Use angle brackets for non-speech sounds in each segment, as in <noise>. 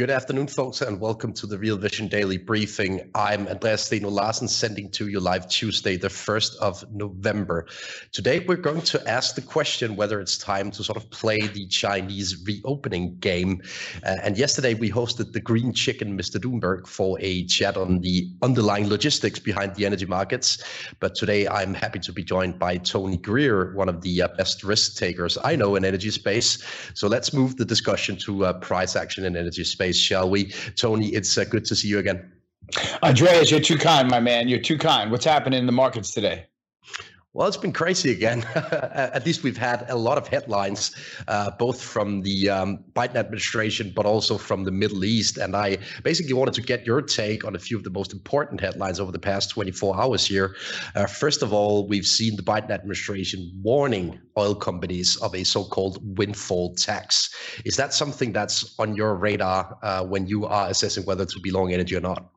Good afternoon, folks, and welcome to the Real Vision Daily Briefing. I'm Andreas Steno Larsen, sending to you live Tuesday, the 1st of November. Today, we're going to ask the question whether it's time to sort of play the Chinese reopening game. Uh, and yesterday, we hosted the Green Chicken, Mr. Doomberg, for a chat on the underlying logistics behind the energy markets. But today, I'm happy to be joined by Tony Greer, one of the uh, best risk takers I know in energy space. So let's move the discussion to uh, price action in energy space shall we? Tony, it's uh, good to see you again. Andreas, you're too kind, my man. You're too kind. What's happening in the markets today? Well, it's been crazy again. <laughs> At least we've had a lot of headlines, uh, both from the um, Biden administration, but also from the Middle East. And I basically wanted to get your take on a few of the most important headlines over the past 24 hours here. Uh, first of all, we've seen the Biden administration warning oil companies of a so called windfall tax. Is that something that's on your radar uh, when you are assessing whether to be long energy or not?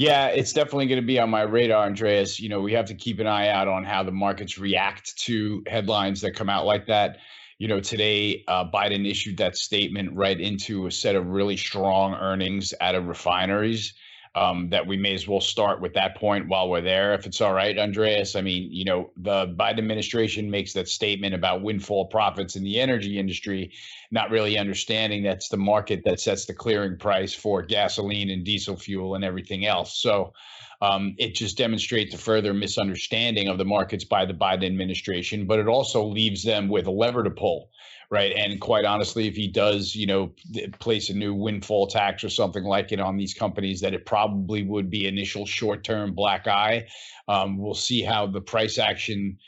Yeah, it's definitely going to be on my radar, Andreas. You know, we have to keep an eye out on how the markets react to headlines that come out like that. You know, today uh, Biden issued that statement right into a set of really strong earnings out of refineries um, that we may as well start with that point while we're there, if it's all right, Andreas. I mean, you know, the Biden administration makes that statement about windfall profits in the energy industry, not really understanding that's the market that sets the clearing price for gasoline and diesel fuel and everything else. So um, it just demonstrates a further misunderstanding of the markets by the Biden administration, but it also leaves them with a lever to pull right? And quite honestly, if he does, you know, place a new windfall tax or something like it on these companies, that it probably would be initial short-term black eye. Um, we'll see how the price action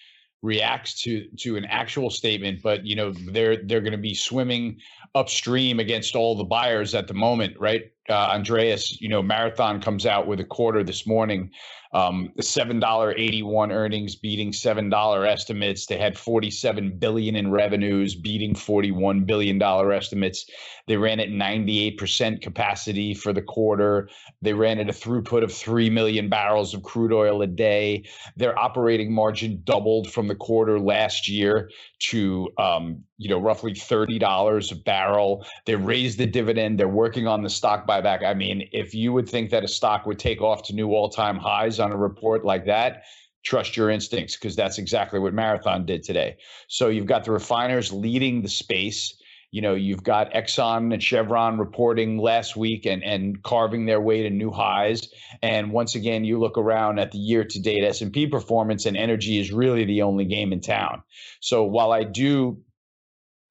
reacts to to an actual statement but you know they're they're going to be swimming upstream against all the buyers at the moment right uh, andreas you know marathon comes out with a quarter this morning um, seven dollar eighty one earnings beating seven dollar estimates. They had forty seven billion in revenues, beating forty one billion dollar estimates. They ran at ninety eight percent capacity for the quarter. They ran at a throughput of three million barrels of crude oil a day. Their operating margin doubled from the quarter last year to um, you know roughly thirty dollars a barrel. They raised the dividend. They're working on the stock buyback. I mean, if you would think that a stock would take off to new all time highs on a report like that, trust your instincts because that's exactly what Marathon did today. So you've got the refiners leading the space. You know, you've got Exxon and Chevron reporting last week and, and carving their way to new highs. And once again, you look around at the year-to-date S&P performance, and energy is really the only game in town. So while I do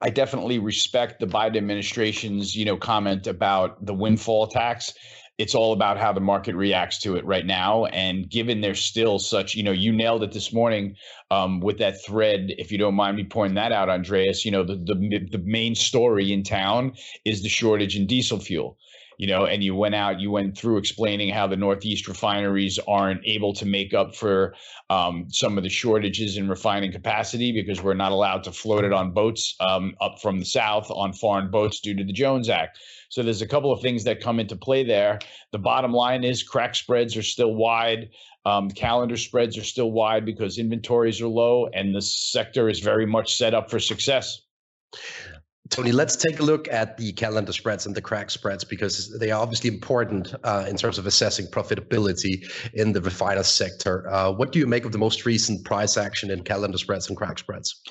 I definitely respect the Biden administration's, you know, comment about the windfall tax it's all about how the market reacts to it right now. And given there's still such, you know, you nailed it this morning um, with that thread. If you don't mind me pointing that out, Andreas, you know, the, the the main story in town is the shortage in diesel fuel. You know, and you went out, you went through explaining how the Northeast refineries aren't able to make up for um, some of the shortages in refining capacity because we're not allowed to float it on boats um, up from the South on foreign boats due to the Jones Act. So there's a couple of things that come into play there. The bottom line is crack spreads are still wide. Um, calendar spreads are still wide because inventories are low, and the sector is very much set up for success. Tony, let's take a look at the calendar spreads and the crack spreads because they are obviously important uh, in terms of assessing profitability in the refiner sector. Uh, what do you make of the most recent price action in calendar spreads and crack spreads?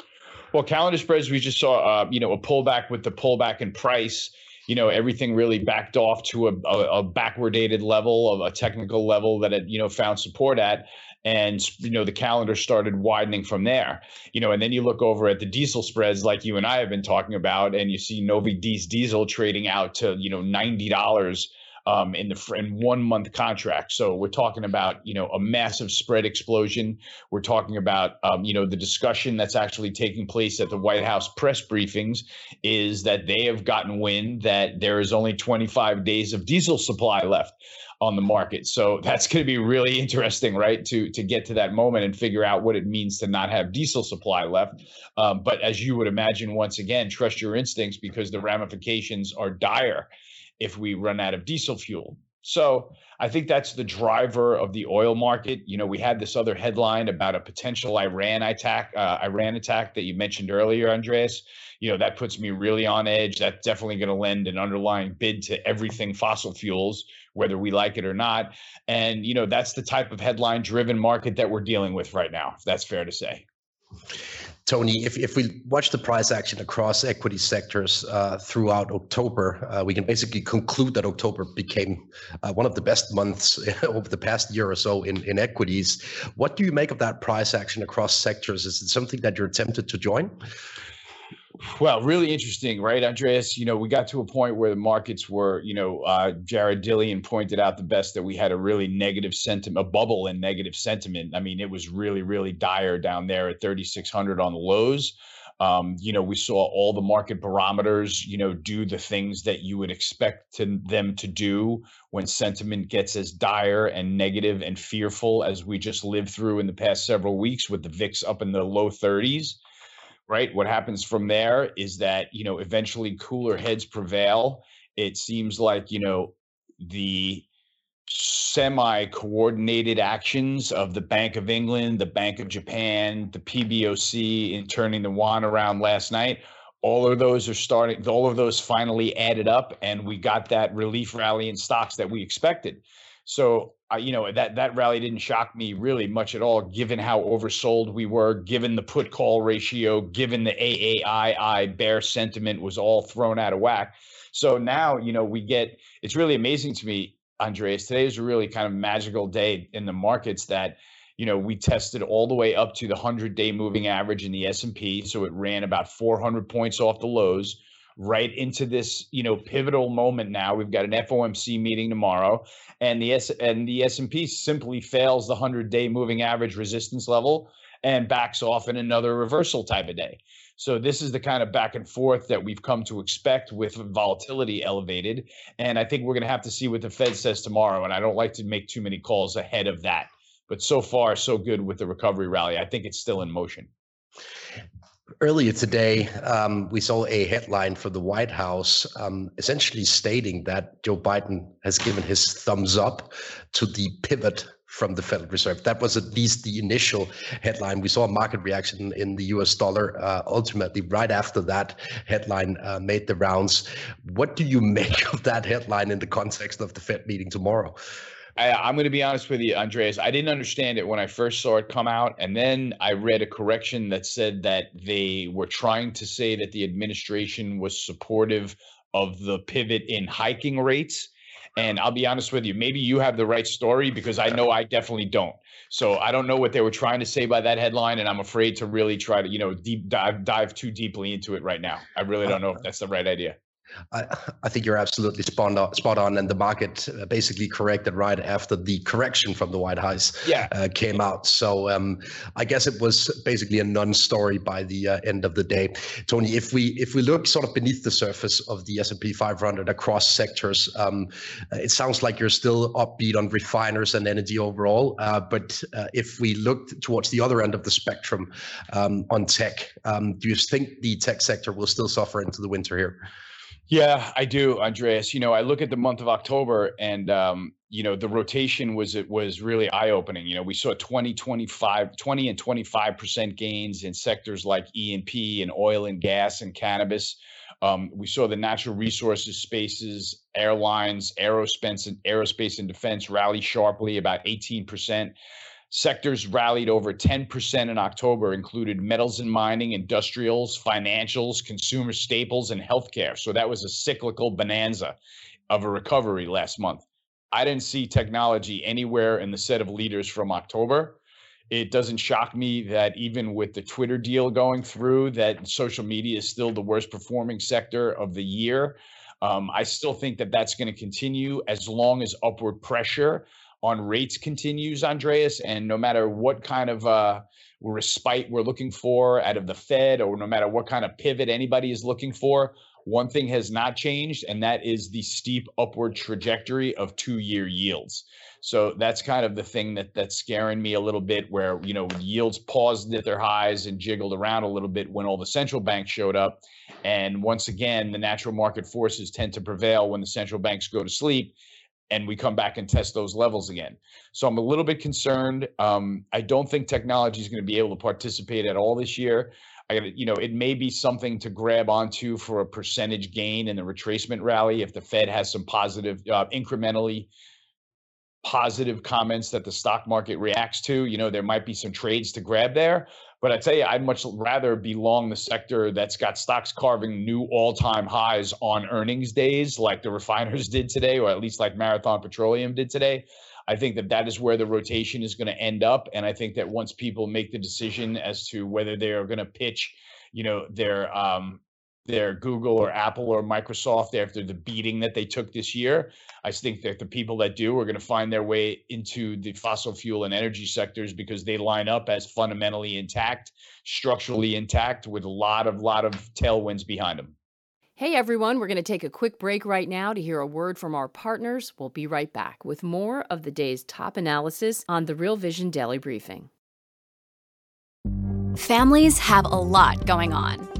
Well, calendar spreads, we just saw, uh, you know, a pullback with the pullback in price you know everything really backed off to a, a, a backwardated level of a technical level that it you know found support at and you know the calendar started widening from there you know and then you look over at the diesel spreads like you and i have been talking about and you see novi diesel trading out to you know $90 um, in the in one month contract. So we're talking about you know a massive spread explosion. We're talking about um, you know the discussion that's actually taking place at the White House press briefings is that they have gotten wind that there is only 25 days of diesel supply left on the market. So <laughs> that's going to be really interesting, right? To to get to that moment and figure out what it means to not have diesel supply left. Um, but as you would imagine, once again, trust your instincts because the ramifications are dire if we run out of diesel fuel. So I think that's the driver of the oil market. You know, we had this other headline about a potential Iran attack, uh, Iran attack that you mentioned earlier, Andreas. You know, that puts me really on edge. That's definitely going to lend an underlying bid to everything fossil fuels, whether we like it or not. And you know, that's the type of headline-driven market that we're dealing with right now. If that's fair to say. Tony, if, if we watch the price action across equity sectors uh, throughout October, uh, we can basically conclude that October became uh, one of the best months <laughs> over the past year or so in, in equities. What do you make of that price action across sectors? Is it something that you're tempted to join? Well, really interesting, right, Andreas? You know, we got to a point where the markets were, you know, uh, Jared Dillian pointed out the best that we had a really negative sentiment, a bubble in negative sentiment. I mean, it was really, really dire down there at 3,600 on the lows. Um, you know, we saw all the market barometers, you know, do the things that you would expect to, them to do when sentiment gets as dire and negative and fearful as we just lived through in the past several weeks with the VIX up in the low 30s right? What happens from there is that, you know, eventually cooler heads prevail. It seems like, you know, the semi coordinated actions of the Bank of England, the Bank of Japan, the PBOC in turning the yuan around last night. All of those are starting, all of those finally added up, and we got that relief rally in stocks that we expected. So uh, you know that that rally didn't shock me really much at all, given how oversold we were, given the put call ratio, given the AAII bear sentiment was all thrown out of whack. So now you know we get. It's really amazing to me, Andreas. Today is a really kind of magical day in the markets that you know we tested all the way up to the 100 day moving average in the S&P so it ran about 400 points off the lows right into this you know pivotal moment now we've got an FOMC meeting tomorrow and the S and the S&P simply fails the 100-day moving average resistance level and backs off in another reversal type of day. So this is the kind of back and forth that we've come to expect with volatility elevated and I think we're going to have to see what the Fed says tomorrow and I don't like to make too many calls ahead of that. But so far so good with the recovery rally. I think it's still in motion. Earlier today, um, we saw a headline from the White House um, essentially stating that Joe Biden has given his thumbs up to the pivot from the Federal Reserve. That was at least the initial headline. We saw a market reaction in the US dollar uh, ultimately right after that headline uh, made the rounds. What do you make <laughs> of that headline in the context of the Fed meeting tomorrow? I, am going to be honest with you, Andreas. I didn't understand it when I first saw it come out, and then I read a correction that said that they were trying to say that the administration was supportive of the pivot in hiking rates. And I'll be honest with you, maybe you have the right story because I know I definitely don't. So I don't know what they were trying to say by that headline, and I'm afraid to really try to, you know, deep dive dive too deeply into it right now. I really don't know if that's the right idea. I, I, think you're absolutely spot on, spot on, and the market uh, basically corrected right after the correction from the White House yeah. uh, came out. So um, I guess it was basically a non-story by the uh, end of the day. Tony, if we if we look sort of beneath the surface of the S&P 500 across sectors, um, uh, it sounds like you're still upbeat on refiners and energy overall. Uh, but uh, if we look towards the other end of the spectrum um, on tech, um, do you think the tech sector will still suffer into the winter here? Yeah, I do, Andreas. You know, I look at the month of October and um, you know, the rotation was it was really eye-opening. You know, we saw 20, 25, 20 and 25% gains in sectors like E&P and oil and gas and cannabis. Um, we saw the natural resources spaces, airlines, aerospace and aerospace and defense rally sharply, about 18%. Sectors rallied over 10% in October, included metals and mining, industrials, financials, consumer staples, and healthcare. So that was a cyclical bonanza of a recovery last month. I didn't see technology anywhere in the set of leaders from October. It doesn't shock me that even with the Twitter deal going through, that social media is still the worst performing sector of the year. Um, I still think that that's going to continue as long as upward pressure on rates continues, Andreas. And no matter what kind of uh, respite we're looking for out of the Fed, or no matter what kind of pivot anybody is looking for, one thing has not changed, and that is the steep upward trajectory of two-year yields. So that's kind of the thing that that's scaring me a little bit, where you know yields paused at their highs and jiggled around a little bit when all the central banks showed up, and once again the natural market forces tend to prevail when the central banks go to sleep, and we come back and test those levels again. So I'm a little bit concerned. Um, I don't think technology is going to be able to participate at all this year. I, you know, it may be something to grab onto for a percentage gain in the retracement rally if the Fed has some positive, uh, incrementally positive comments that the stock market reacts to. You know, there might be some trades to grab there. But I tell you, I'd much rather be long the sector that's got stocks carving new all-time highs on earnings days, like the refiners <laughs> did today, or at least like Marathon Petroleum did today. I think that that is where the rotation is going to end up. And I think that once people make the decision as to whether they are going to pitch, you know, their um, their Google or Apple or Microsoft after the beating that they took this year. I think that the people that do are going to find their way into the fossil fuel and energy sectors because they line up as fundamentally intact, structurally intact, with a lot of lot of tailwinds behind them. Hey everyone, we're going to take a quick break right now to hear a word from our partners. We'll be right back with more of the day's top analysis on the Real Vision Daily Briefing. Families have a lot going on.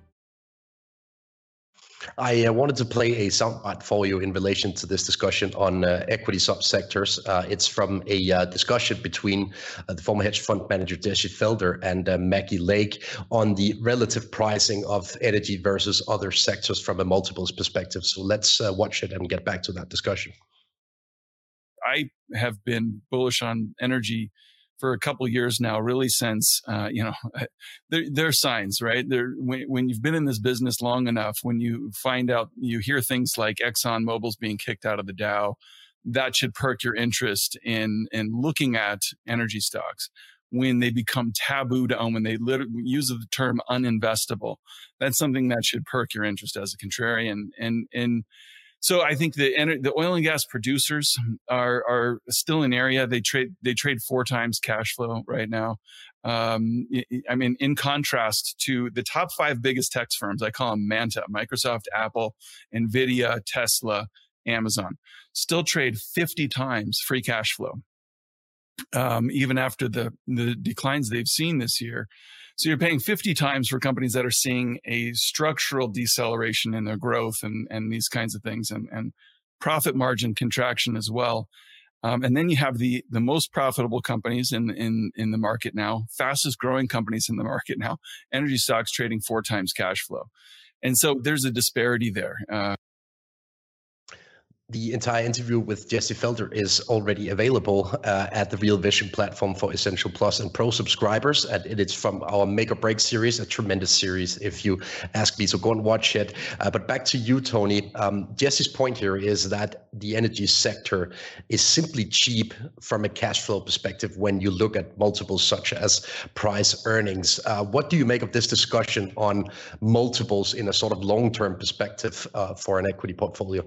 I uh, wanted to play a soundbite for you in relation to this discussion on uh, equity subsectors. Uh, it's from a uh, discussion between uh, the former hedge fund manager Jesse Felder and uh, Maggie Lake on the relative pricing of energy versus other sectors from a multiples perspective. So let's watch it and get back to that discussion. I have been bullish on energy for a couple years now, really since, uh, you know, <laughs> there are signs, right? There, when, when you've been in this business long enough, when you find out, you hear things like Exxon Mobil's being kicked out of the Dow, that should perk your interest in, in looking at energy stocks when they become taboo to own, when they literally use the term uninvestable. That's something that should perk your interest as a contrarian. And, and, so I think the the oil and gas producers are are still an area they trade they trade four times cash flow right now. Um, I mean, in contrast to the top five biggest tech firms, I call them Manta: Microsoft, Apple, Nvidia, Tesla, Amazon, still trade 50 times free cash flow. Um, even after the the declines they've seen this year, so you're paying 50 times for companies that are seeing a structural deceleration in their growth and, and these kinds of things and, and profit margin contraction as well. Um, and then you have the the most profitable companies in in in the market now, fastest growing companies in the market now. Energy stocks trading four times cash flow, and so there's a disparity there. Uh, the entire interview with Jesse Felder is already available uh, at the Real Vision platform for Essential Plus and Pro subscribers. And it's from our Make or Break series, a tremendous series, if you ask me. So go and watch it. Uh, but back to you, Tony. Um, Jesse's point here is that the energy sector is simply cheap from a cash flow perspective when you look at multiples such as price earnings. Uh, what do you make of this discussion on multiples in a sort of long term perspective uh, for an equity portfolio?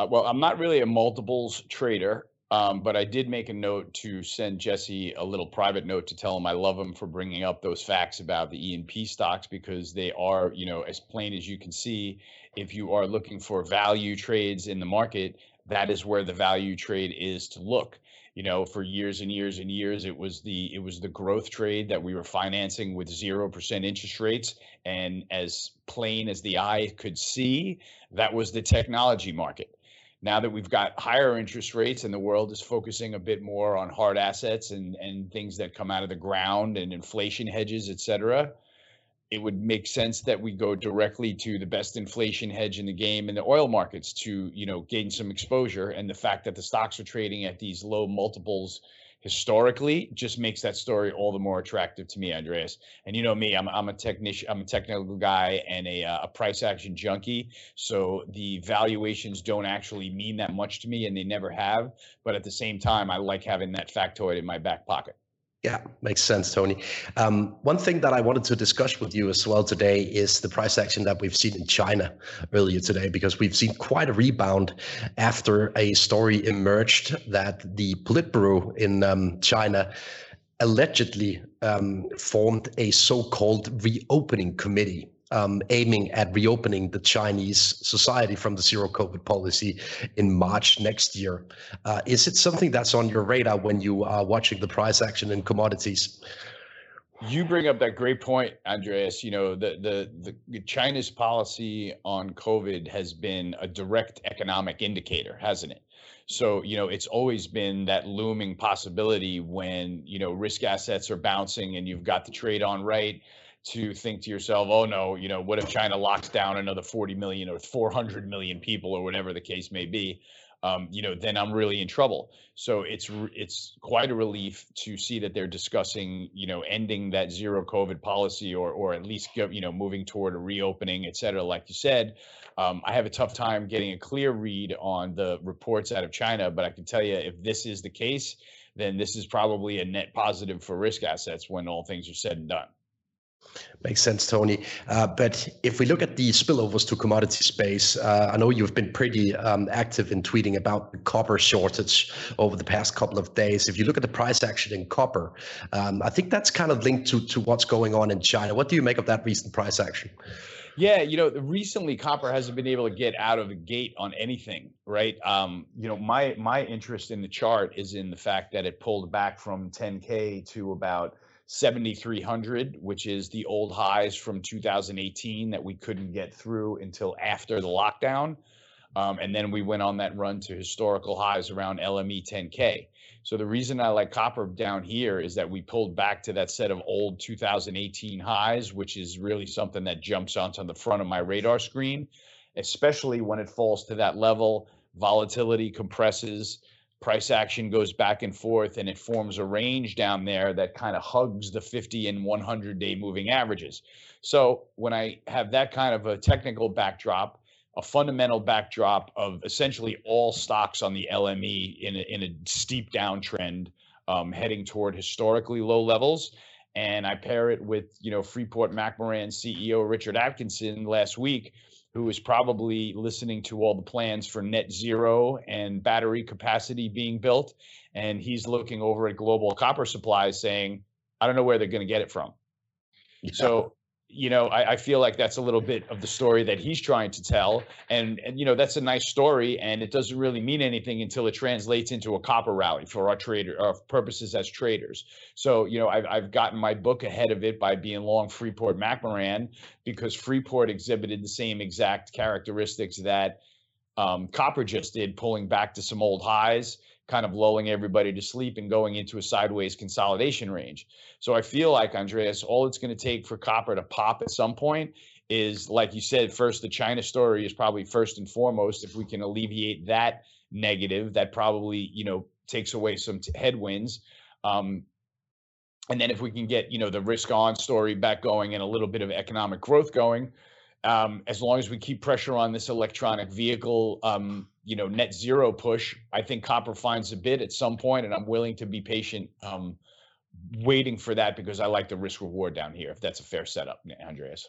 Uh, well, I'm not really a multiples trader, um, but I did make a note to send Jesse a little private note to tell him I love him for bringing up those facts about the E&P stocks because they are, you know, as plain as you can see. If you are looking for value trades in the market, that is where the value trade is to look you know for years and years and years it was the it was the growth trade that we were financing with 0% interest rates and as plain as the eye could see that was the technology market now that we've got higher interest rates and the world is focusing a bit more on hard assets and, and things that come out of the ground and inflation hedges, et cetera, it would make sense that we go directly to the best inflation hedge in the game in the oil markets to you know gain some exposure. And the fact that the stocks are trading at these low multiples historically just makes that story all the more attractive to me andreas. And you know me i'm, I'm a technician i'm a technical guy and a, uh, a price action junkie. So the valuations don't actually mean that much to me and they never have. But at the same time i like having that factoid in my back pocket yeah, makes sense, Tony. Um, one thing that I wanted to discuss with you as well today is the price action that we've seen in China earlier today, because we've seen quite a rebound after a story emerged that the Politburo in um, China allegedly um, formed a so called reopening committee um, aiming at reopening the Chinese society from the zero COVID policy in March next year. Uh, is it something that's on your radar when you are watching the price action in commodities? You bring up that great point, Andreas. You know, the, the the China's policy on COVID has been a direct economic indicator, hasn't it? So, you know, it's always been that looming possibility when, you know, risk assets are bouncing and you've got the trade on right to think to yourself, oh no, you know, what if China locks down another 40 million or 400 million people or whatever the case may be? Um, you know, then I'm really in trouble. So it's it's quite a relief to see that they're discussing, you know, ending that zero COVID policy or or at least you know moving toward a reopening, et cetera. Like you said, um, I have a tough time getting a clear read on the reports out of China, but I can tell you if this is the case, then this is probably a net positive for risk assets when all things are said and done. Makes sense, Tony. Uh, but if we look at the spillovers to commodity space, uh, I know you've been pretty um, active in tweeting about the copper shortage over the past couple of days. If you look at the price action in copper, um, I think that's kind of linked to, to what's going on in China. What do you make of that recent price action? Yeah, you know, recently copper hasn't been able to get out of the gate on anything, right? Um, you know, my my interest in the chart is in the fact that it pulled back from 10k to about 7,300, which is the old highs from 2018 that we couldn't get through until after the lockdown. Um, and then we went on that run to historical highs around LME 10K. So the reason I like copper down here is that we pulled back to that set of old 2018 highs, which is really something that jumps onto the front of my radar screen, especially when it falls to that level. Volatility compresses price action goes back and forth and it forms a range down there that kind of hugs the 50 and 100 day moving averages. So when I have that kind of a technical backdrop, a fundamental backdrop of essentially all stocks on the LME in a, in a steep downtrend, um, heading toward historically low levels, and I pair it with you know Freeport McMoRan CEO Richard Adkerson last week who is probably listening to all the plans for net zero and battery capacity being built. And he's looking over at global copper supplies saying, I don't know where they're going to get it from. Yeah. So you know, I, I, feel like that's a little bit of the story that he's trying to tell. And, and, you know, that's a nice story. And it doesn't really mean anything until it translates into a copper rally for our trader, our purposes as traders. So, you know, I've, I've gotten my book ahead of it by being long Freeport McMoRan because Freeport exhibited the same exact characteristics that um, copper just did, pulling back to some old highs kind of lulling everybody to sleep and going into a sideways consolidation range. So I feel like, Andreas, all it's going to take for copper to pop at some point is, like you said, first, the China story is probably first and foremost. If we can alleviate that negative, that probably, you know, takes away some t- headwinds. Um, and then if we can get, you know, the risk on story back going and a little bit of economic growth going, um, as long as we keep pressure on this electronic vehicle, um, you know, net zero push, I think copper finds a bid at some point, and I'm willing to be patient, um, waiting for that because I like the risk reward down here. If that's a fair setup, Andreas.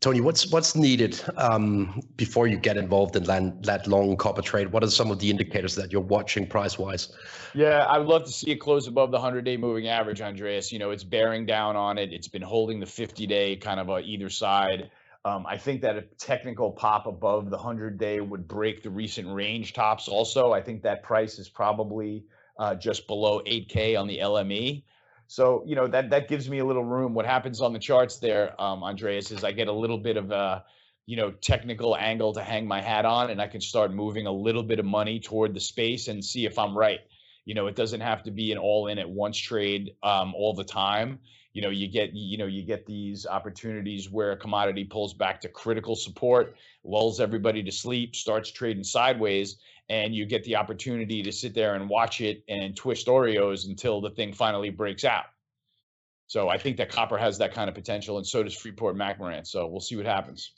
Tony, what's what's needed um, before you get involved in land, that long copper trade? What are some of the indicators that you're watching price wise? Yeah, I would love to see it close above the 100 day moving average, Andreas. You know, it's bearing down on it. It's been holding the 50 day kind of uh, either side. Um, I think that a technical pop above the 100 day would break the recent range tops also. I think that price is probably uh, just below 8K on the LME. So, you know, that, that gives me a little room. What happens on the charts there, um, Andreas, is I get a little bit of a, you know, technical angle to hang my hat on and I can start moving a little bit of money toward the space and see if I'm right You know, it doesn't have to be an all in at once trade um, all the time. You know, you get you know you get these opportunities where a commodity pulls back to critical support, lulls everybody to sleep, starts trading sideways, and you get the opportunity to sit there and watch it and twist Oreos until the thing finally breaks out. So I think that copper has that kind of potential, and so does Freeport McMoRan. So we'll see what happens.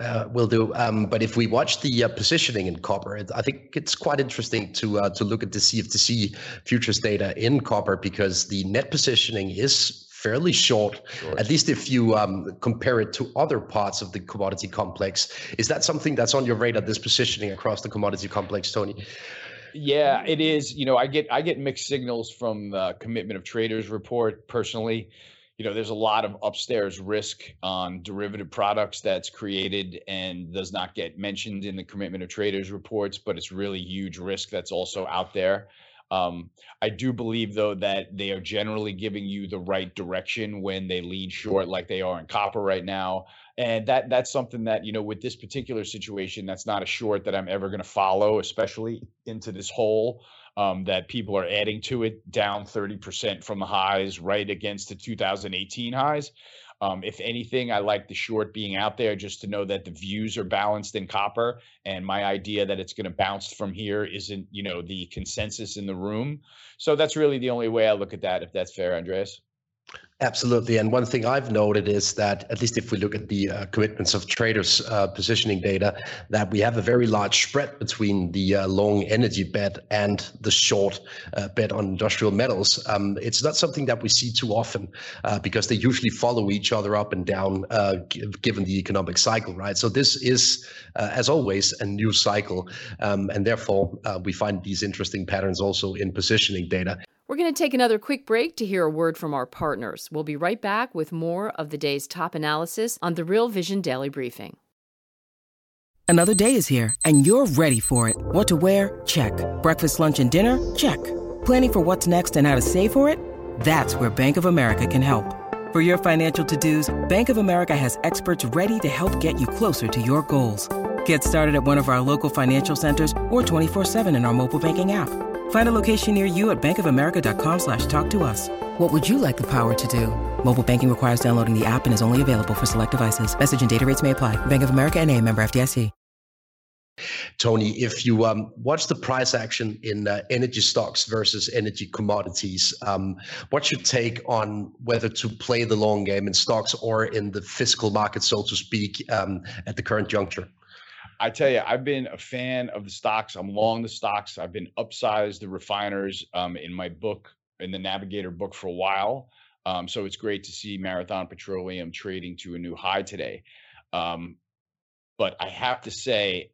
Uh, will do. Um, but if we watch the uh, positioning in copper, I think it's quite interesting to uh, to look at the CFTC futures data in copper because the net positioning is fairly short, short. at least if you um, compare it to other parts of the commodity complex. Is that something that's on your radar? This positioning across the commodity complex, Tony? Yeah, it is. You know, I get I get mixed signals from the commitment of traders report personally you know there's a lot of upstairs risk on derivative products that's created and does not get mentioned in the commitment of traders reports but it's really huge risk that's also out there. Um, i do believe though that they are generally giving you the right direction when they lean short like they are in copper right now. And that that's something that you know with this particular situation that's not a short that i'm ever going to follow especially into this hole um, that people are adding to it, down 30% from the highs, right against the 2018 highs. Um, if anything, I like the short being out there just to know that the views are balanced in copper. And my idea that it's going to bounce from here isn't, you know, the consensus in the room. So that's really the only way I look at that, if that's fair, Andreas. Absolutely. And one thing I've noted is that, at least if we look at the uh, commitments of traders uh, positioning data, that we have a very large spread between the uh, long energy bet and the short uh, bet on industrial metals. Um, it's not something that we see too often uh, because they usually follow each other up and down uh, given the economic cycle, right? So this is, as always, a new cycle. Um, and therefore, we find these interesting patterns also in positioning data. We're going to take another quick break to hear a word from our partners. We'll be right back with more of the day's top analysis on the Real Vision Daily Briefing. Another day is here, and you're ready for it. What to wear? Check. Breakfast, lunch, and dinner? Check. Planning for what's next and how to save for it? That's where Bank of America can help. For your financial to dos, Bank of America has experts ready to help get you closer to your goals. Get started at one of our local financial centers or 24 7 in our mobile banking app. Find a location near you at bankofamerica.com slash talk to us. What would you like the power to do? Mobile banking requires downloading the app and is only available for select devices. Message and data rates may apply. Bank of America and a member FDIC. Tony, if you um, watch the price action in uh, energy stocks versus energy commodities, um, what's your take on whether to play the long game in stocks or in the physical market, so to speak, um, at the current juncture? I tell you, I've been a fan of the stocks. I'm long the stocks. I've been upsized the refiners um, in my book, in the Navigator book for a while. Um, so it's great to see Marathon Petroleum trading to a new high today. Um, but I have to say,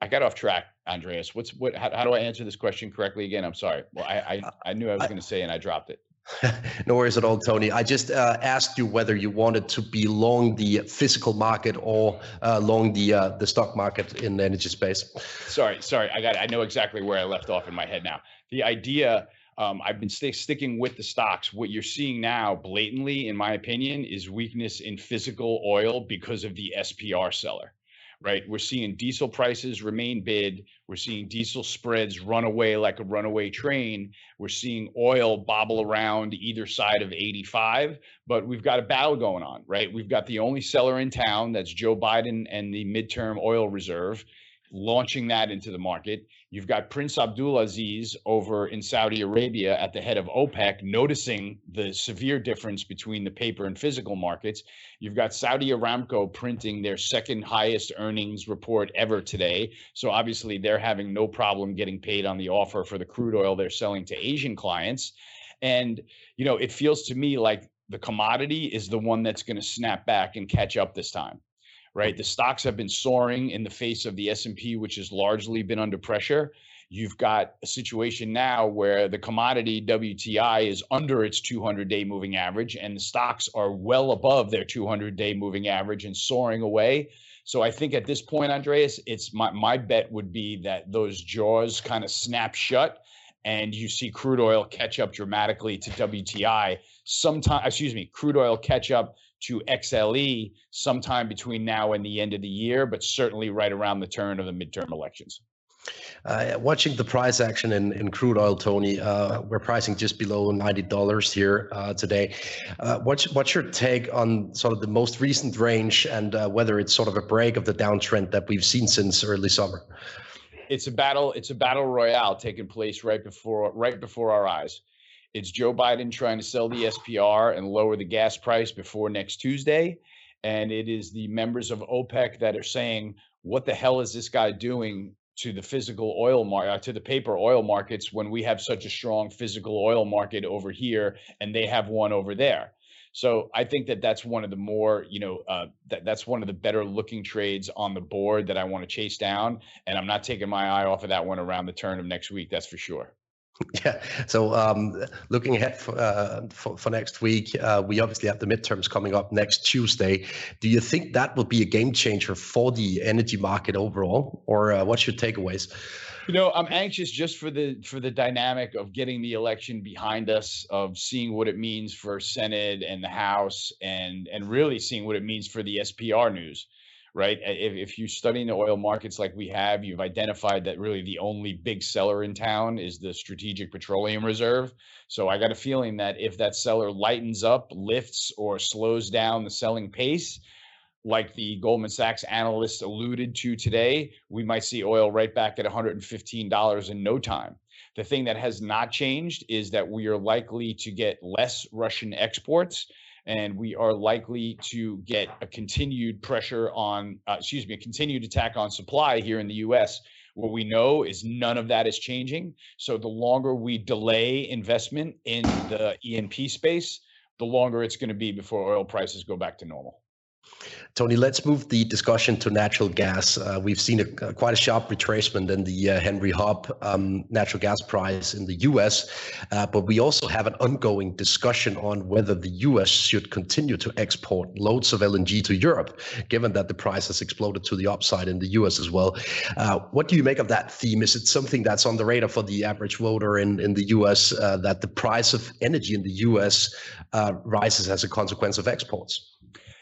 I got off track, Andreas. What's what? How, how do I answer this question correctly again? I'm sorry. Well, I I, uh, I knew I was going to say and I dropped it. <laughs> no worries at all, Tony. I just uh, asked you whether you wanted to be long the physical market or uh, long the uh, the stock market in the energy space. Sorry, sorry. I got. It. I know exactly where I left off in my head now. The idea. Um, I've been st- sticking with the stocks. What you're seeing now, blatantly, in my opinion, is weakness in physical oil because of the SPR seller right? We're seeing diesel prices remain bid. We're seeing diesel spreads run away like a runaway train. We're seeing oil bobble around either side of 85, but we've got a battle going on, right? We've got the only seller in town that's Joe Biden and the midterm oil reserve launching that into the market. You've got Prince Abdulaziz over in Saudi Arabia at the head of OPEC, noticing the severe difference between the paper and physical markets. You've got Saudi Aramco printing their second highest earnings report ever today. So obviously, they're having no problem getting paid on the offer for the crude oil they're selling to Asian clients. And, you know, it feels to me like the commodity is the one that's going to snap back and catch up this time right? The stocks have been soaring in the face of the S&P, which has largely been under pressure. You've got a situation now where the commodity WTI is under its 200 day moving average, and the stocks are well above their 200 day moving average and soaring away. So I think at this point, Andreas, it's my, my bet would be that those jaws kind of snap shut and you see crude oil catch up dramatically to WTI sometime, excuse me, crude oil catch up to XLE sometime between now and the end of the year, but certainly right around the turn of the midterm elections. Uh, watching the price action in, in crude oil, Tony, uh, we're pricing just below $90 here uh, today. Uh, what's, what's your take on sort of the most recent range and uh, whether it's sort of a break of the downtrend that we've seen since early summer? It's a battle. It's a battle royale taking place right before right before our eyes. It's Joe Biden trying to sell the SPR and lower the gas price before next Tuesday, and it is the members of OPEC that are saying, "What the hell is this guy doing to the physical oil market, uh, to the paper oil markets when we have such a strong physical oil market over here and they have one over there. So I think that that's one of the more, you know, uh, that that's one of the better looking trades on the board that I want to chase down, and I'm not taking my eye off of that one around the turn of next week. That's for sure. <laughs> Yeah. So um, looking ahead for, uh, for, for, next week, uh, we obviously have the midterms coming up next Tuesday. Do you think that will be a game changer for the energy market overall, or uh, what's your takeaways? You know, I'm anxious just for the for the dynamic of getting the election behind us, of seeing what it means for Senate and the House, and and really seeing what it means for the SPR news right? If, if you're studying the oil markets like we have, you've identified that really the only big seller in town is the Strategic Petroleum Reserve. So I got a feeling that if that seller lightens up, lifts, or slows down the selling pace, like the Goldman Sachs analysts alluded to today, we might see oil right back at $115 in no time. The thing that has not changed is that we are likely to get less Russian exports and we are likely to get a continued pressure on, uh, excuse me, a continued attack on supply here in the US. What we know is none of that is changing. So the longer we delay investment in the E&P space, the longer it's going to be before oil prices go back to normal. Tony, let's move the discussion to natural gas. Uh, we've seen a, quite a sharp retracement in the uh, Henry Hub um, natural gas price in the US, uh, but we also have an ongoing discussion on whether the US should continue to export loads of LNG to Europe, given that the price has exploded to the upside in the US as well. Uh, what do you make of that theme? Is it something that's on the radar for the average voter in, in the US uh, that the price of energy in the US rises as a consequence of exports?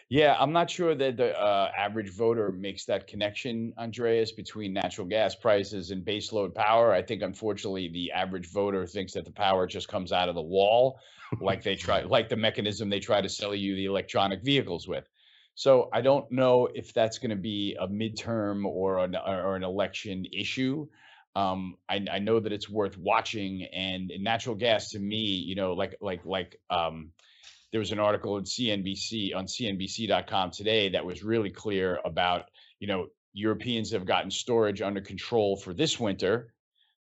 Yeah, I'm not sure that the uh, average voter makes that connection, Andreas, between natural gas prices and baseload power. I think, unfortunately, the average voter thinks that the power just comes out of the wall, like they try, like the mechanism they try to sell you the electronic vehicles with. So I don't know if that's going to be a midterm or an or an election issue. Um, I, I know that it's worth watching, and natural gas to me, you know, like like like um, there was an article in CNBC on CNBC.com today that was really clear about, you know, Europeans have gotten storage under control for this winter,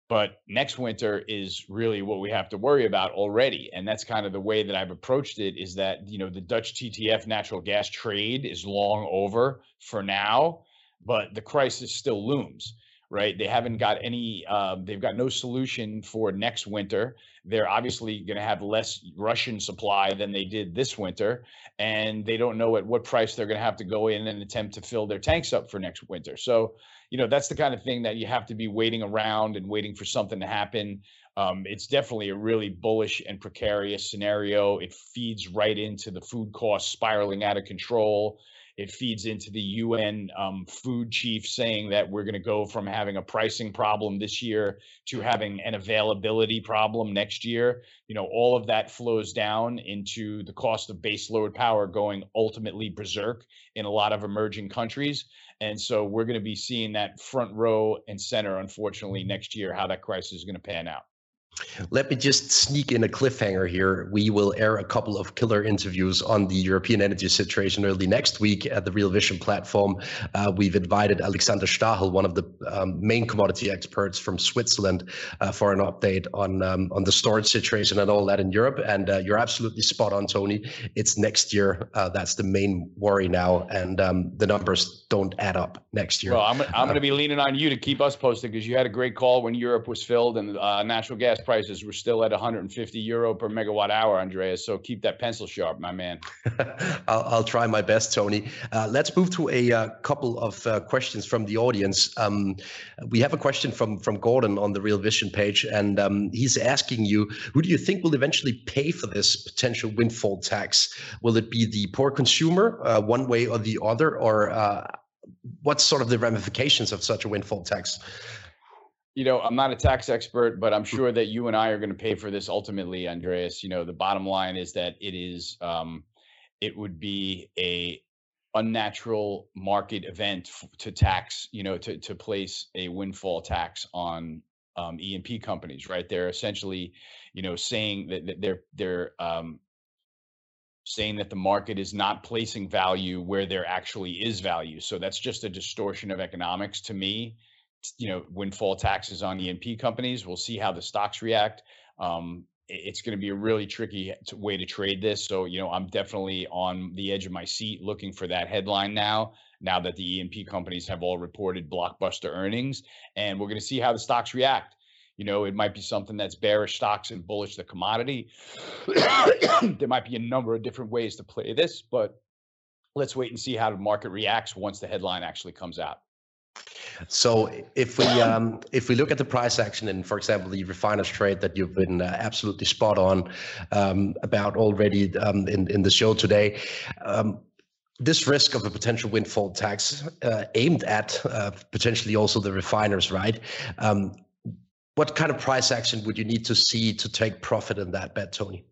but next winter is really what we have to worry about already. And that's kind of the way that I've approached it is that, you know, the Dutch TTF natural gas trade is long over for now, but the crisis still looms right? They haven't got any, uh, they've got no solution for next winter. They're obviously going to have less Russian supply than they did this winter. And they don't know at what price they're going to have to go in and attempt to fill their tanks up for next winter. So, you know, that's the kind of thing that you have to be waiting around and waiting for something to happen. Um, it's definitely a really bullish and precarious scenario. It feeds right into the food costs spiraling out of control it feeds into the UN um, food chief saying that we're going to go from having a pricing problem this year to having an availability problem next year. You know, all of that flows down into the cost of baseload power going ultimately berserk in a lot of emerging countries. And so we're going to be seeing that front row and center, unfortunately, next year, how that crisis is going to pan out. Let me just sneak in a cliffhanger here. We will air a couple of killer interviews on the European energy situation early next week at the Real Vision platform. Uh, we've invited Alexander Stahel, one of the um, main commodity experts from Switzerland, uh, for an update on um, on the storage situation and all that in Europe. And uh, you're absolutely spot on, Tony. It's next year. Uh, that's the main worry now, and um, the numbers don't add up next year. Well, I'm, I'm going to be leaning on you to keep us posted because you had a great call when Europe was filled and uh, natural gas prices were still at 150 euro per megawatt hour, Andreas. So keep that pencil sharp, my man. <laughs> I'll, I'll, try my best, Tony. Uh, let's move to a uh, couple of uh, questions from the audience. Um, we have a question from from Gordon on the Real Vision page, and um, he's asking you, who do you think will eventually pay for this potential windfall tax? Will it be the poor consumer, uh, one way or the other, or uh, what's sort of the ramifications of such a windfall tax? You know, I'm not a tax expert, but I'm sure that you and I are going to pay for this ultimately, Andreas. You know, the bottom line is that it is, um, it would be a unnatural market event f- to tax, you know, to to place a windfall tax on um, E&P companies, right? They're essentially, you know, saying that, that they're they're um, saying that the market is not placing value where there actually is value. So that's just a distortion of economics to me you know windfall taxes on E&P companies. We'll see how the stocks react. Um, it's going to be a really tricky way to trade this. So you know I'm definitely on the edge of my seat looking for that headline now. Now that the E&P companies have all reported blockbuster earnings, and we're going to see how the stocks react. You know, it might be something that's bearish stocks and bullish the commodity. <coughs> there might be a number of different ways to play this, but let's wait and see how the market reacts once the headline actually comes out. So if we um, if we look at the price action in, for example, the refiners trade that you've been uh, absolutely spot on um, about already um, in in the show today. Um, this risk of a potential windfall tax uh, aimed at uh, potentially also the refiners, right? Um, what kind of price action would you need to see to take profit in that bet, Tony?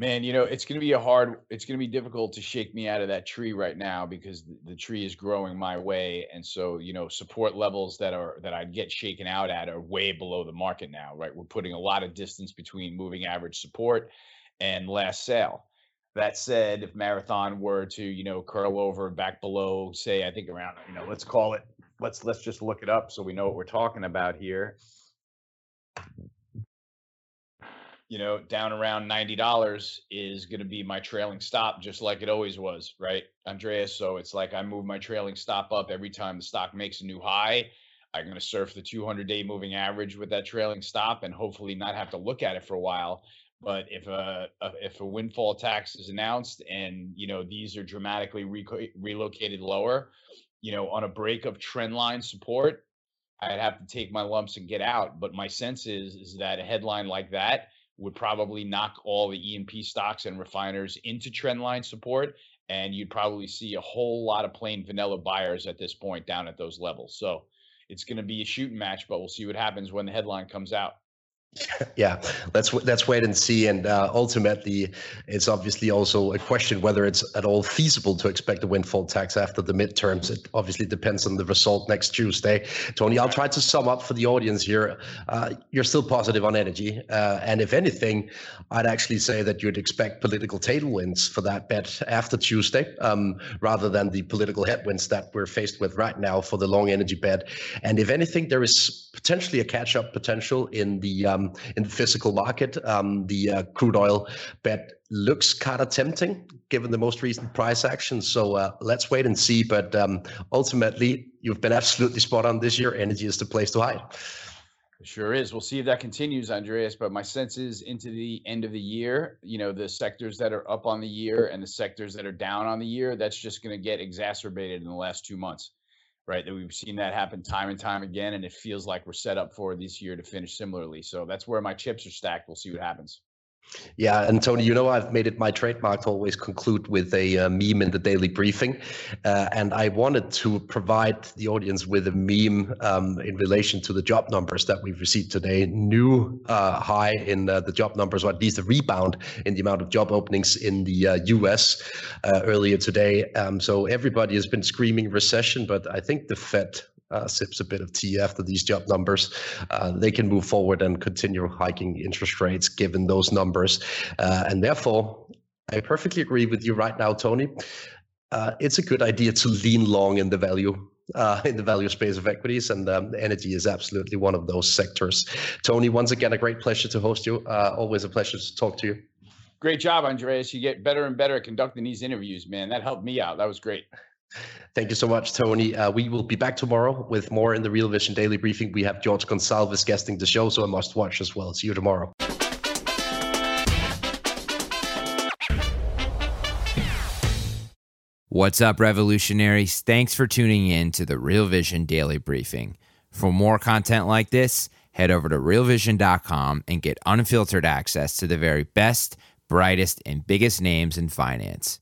Man, you know, it's going to be a hard, it's going to be difficult to shake me out of that tree right now because the, tree is growing my way. And so, you know, support levels that are, that I'd get shaken out at are way below the market now, right? We're putting a lot of distance between moving average support and last sale. That said, if Marathon were to, you know, curl over back below, say, I think around, you know, let's call it, let's, let's just look it up so we know what we're talking about here you know, down around $90 is going to be my trailing stop, just like it always was, right, Andreas? So it's like I move my trailing stop up every time the stock makes a new high. I'm going to surf the 200 day moving average with that trailing stop and hopefully not have to look at it for a while. But if a, a if a windfall tax is announced and you know these are dramatically re- relocated lower, you know on a break of trend line support, I'd have to take my lumps and get out. But my sense is is that a headline like that would probably knock all the E&P stocks and refiners into trendline support. And you'd probably see a whole lot of plain vanilla buyers at this point down at those levels. So it's going to be a shooting match, but we'll see what happens when the headline comes out. <laughs> yeah, let's let's wait and see. And uh, ultimately, it's obviously also a question whether it's at all feasible to expect a windfall tax after the midterms. It obviously depends on the result next Tuesday. Tony, I'll try to sum up for the audience here. Uh, you're still positive on energy, uh, and if anything, I'd actually say that you'd expect political tailwinds for that bet after Tuesday, um, rather than the political headwinds that we're faced with right now for the long energy bet. And if anything, there is potentially a catch-up potential in the um, in the physical market. Um, the uh, crude oil bet looks kind of tempting given the most recent price action. So uh, let's wait and see. But um, ultimately, you've been absolutely spot on this year. Energy is the place to hide. Sure is. We'll see if that continues, Andreas. But my sense is into the end of the year, you know, the sectors that are up on the year and the sectors that are down on the year, that's just going to get exacerbated in the last two months right? That we've seen that happen time and time again, and it feels like we're set up for this year to finish similarly. So that's where my chips are stacked. We'll see what happens. Yeah, and Tony, you know I've made it my trademark to always conclude with a uh, meme in the daily briefing, uh, and I wanted to provide the audience with a meme um, in relation to the job numbers that we've received today. New uh, high in uh, the job numbers, or at least a rebound in the amount of job openings in the U.S. Uh, uh, earlier today. Um, so everybody has been screaming recession, but I think the Fed uh, sips a bit of tea after these job numbers, uh, they can move forward and continue hiking interest rates given those numbers. Uh, and therefore, I perfectly agree with you right now, Tony. Uh, it's a good idea to lean long in the value uh, in the value space of equities, and um, energy is absolutely one of those sectors. Tony, once again, a great pleasure to host you. Uh, always a pleasure to talk to you. Great job, Andreas. You get better and better at conducting these interviews, man. That helped me out. That was great. Thank you so much, Tony. Uh, we will be back tomorrow with more in the Real Vision Daily Briefing. We have George Goncalves guesting the show, so I must watch as well. See you tomorrow. What's up, revolutionaries? Thanks for tuning in to the Real Vision Daily Briefing. For more content like this, head over to realvision.com and get unfiltered access to the very best, brightest, and biggest names in finance.